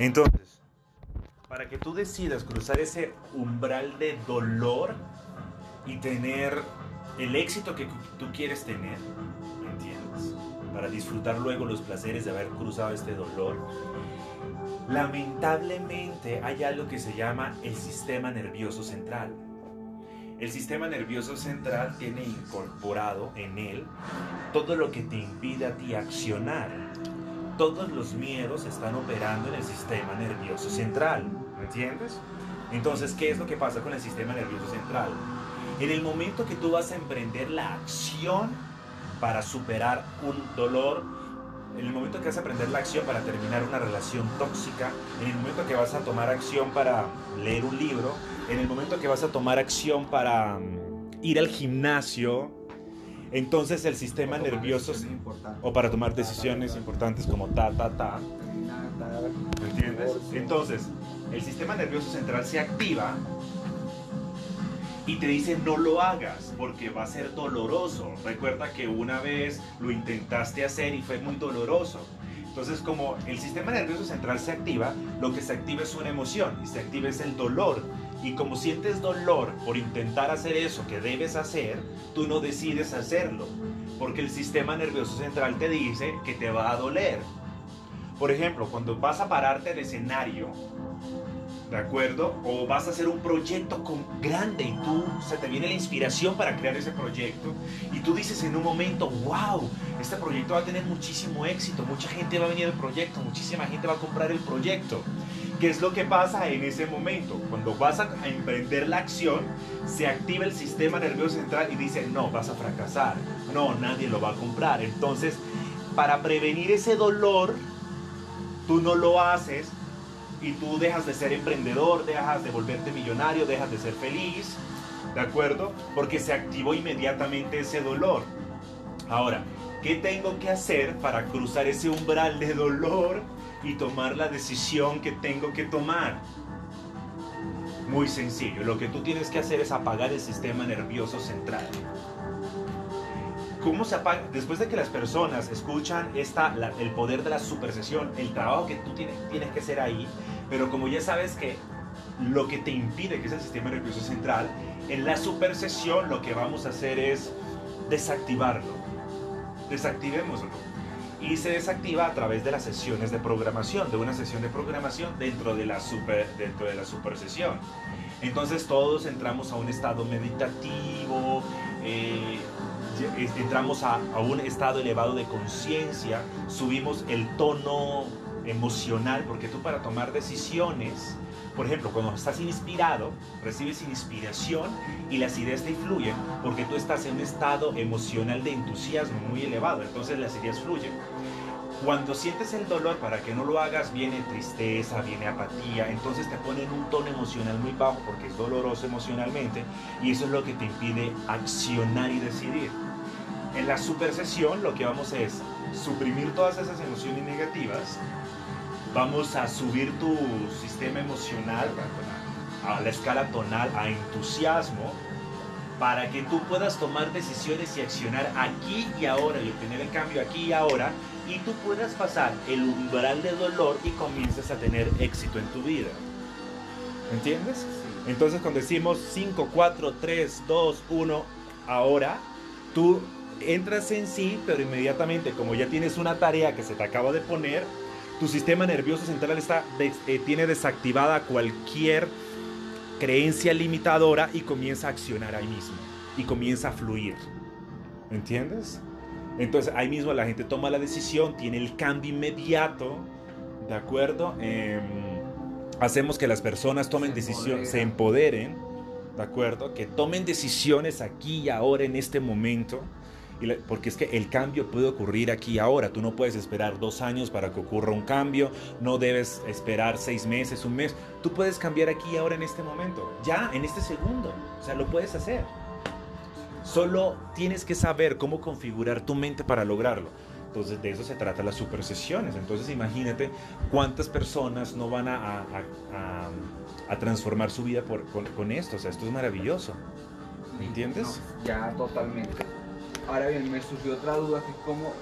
Entonces, para que tú decidas cruzar ese umbral de dolor y tener el éxito que tú quieres tener, ¿entiendes? Para disfrutar luego los placeres de haber cruzado este dolor, lamentablemente hay algo que se llama el sistema nervioso central. El sistema nervioso central tiene incorporado en él todo lo que te impide a ti accionar. Todos los miedos están operando en el sistema nervioso central, ¿me entiendes? Entonces, ¿qué es lo que pasa con el sistema nervioso central? En el momento que tú vas a emprender la acción para superar un dolor, en el momento que vas a emprender la acción para terminar una relación tóxica, en el momento que vas a tomar acción para leer un libro, en el momento que vas a tomar acción para mm, ir al gimnasio, entonces el sistema nervioso o para tomar decisiones importantes como ta ta ta, ¿me entiendes? Entonces, el sistema nervioso central se activa y te dice no lo hagas porque va a ser doloroso. Recuerda que una vez lo intentaste hacer y fue muy doloroso. Entonces, como el sistema nervioso central se activa, lo que se activa es una emoción y se activa es el dolor. Y como sientes dolor por intentar hacer eso que debes hacer, tú no decides hacerlo, porque el sistema nervioso central te dice que te va a doler. Por ejemplo, cuando vas a pararte al escenario, ¿de acuerdo? O vas a hacer un proyecto con, grande y tú se te viene la inspiración para crear ese proyecto y tú dices en un momento, wow, este proyecto va a tener muchísimo éxito, mucha gente va a venir al proyecto, muchísima gente va a comprar el proyecto. ¿Qué es lo que pasa en ese momento? Cuando vas a emprender la acción, se activa el sistema nervioso central y dice, no, vas a fracasar, no, nadie lo va a comprar. Entonces, para prevenir ese dolor, tú no lo haces y tú dejas de ser emprendedor, dejas de volverte millonario, dejas de ser feliz, ¿de acuerdo? Porque se activó inmediatamente ese dolor. Ahora, ¿qué tengo que hacer para cruzar ese umbral de dolor y tomar la decisión que tengo que tomar? Muy sencillo, lo que tú tienes que hacer es apagar el sistema nervioso central. ¿Cómo se apaga? Después de que las personas escuchan esta, el poder de la supersesión, el trabajo que tú tienes, que hacer ahí, pero como ya sabes que lo que te impide, que es el sistema nervioso central, en la supersesión lo que vamos a hacer es desactivarlo. Desactivémoslo. Y se desactiva a través de las sesiones de programación, de una sesión de programación dentro de la super, dentro de la supersesión. Entonces todos entramos a un estado meditativo, eh, entramos a, a, un estado elevado de conciencia, subimos el tono emocional, porque tú para tomar decisiones, por ejemplo, cuando estás inspirado, recibes inspiración y las ideas te influyen porque tú estás en un estado emocional de entusiasmo muy elevado, entonces las ideas fluyen. Cuando sientes el dolor, para que no lo hagas, viene tristeza, viene apatía, entonces te ponen un tono emocional muy bajo porque es doloroso emocionalmente y eso es lo que te impide accionar y decidir. En la super sesión lo que vamos es suprimir todas esas emociones negativas, vamos a subir tu sistema emocional a la escala tonal a entusiasmo para que tú puedas tomar decisiones y accionar aquí y ahora y obtener el cambio aquí y ahora y tú puedas pasar el umbral de dolor y comiences a tener éxito en tu vida. ¿Entiendes? Entonces cuando decimos 5, 4, 3, 2, 1, ahora, tú entras en sí, pero inmediatamente como ya tienes una tarea que se te acaba de poner, tu sistema nervioso central está eh, tiene desactivada cualquier creencia limitadora y comienza a accionar ahí mismo y comienza a fluir. ¿Entiendes? Entonces ahí mismo la gente toma la decisión, tiene el cambio inmediato, ¿de acuerdo? Em, hacemos que las personas tomen decisiones, se empoderen, ¿de acuerdo? Que tomen decisiones aquí y ahora en este momento porque es que el cambio puede ocurrir aquí ahora. Tú no puedes esperar dos años para que ocurra un cambio, no debes esperar seis meses, un mes. Tú puedes cambiar aquí ahora en este momento, ya, en este segundo. O sea, lo puedes hacer. Solo tienes que saber cómo configurar tu mente para lograrlo. Entonces de eso se trata las supersesiones. Entonces imagínate cuántas personas no van a, a, transformar su vida por, con, esto. O sea, esto es maravilloso. ¿Me entiendes? ya totalmente. Ahora bien, me surgió otra duda que es cómo,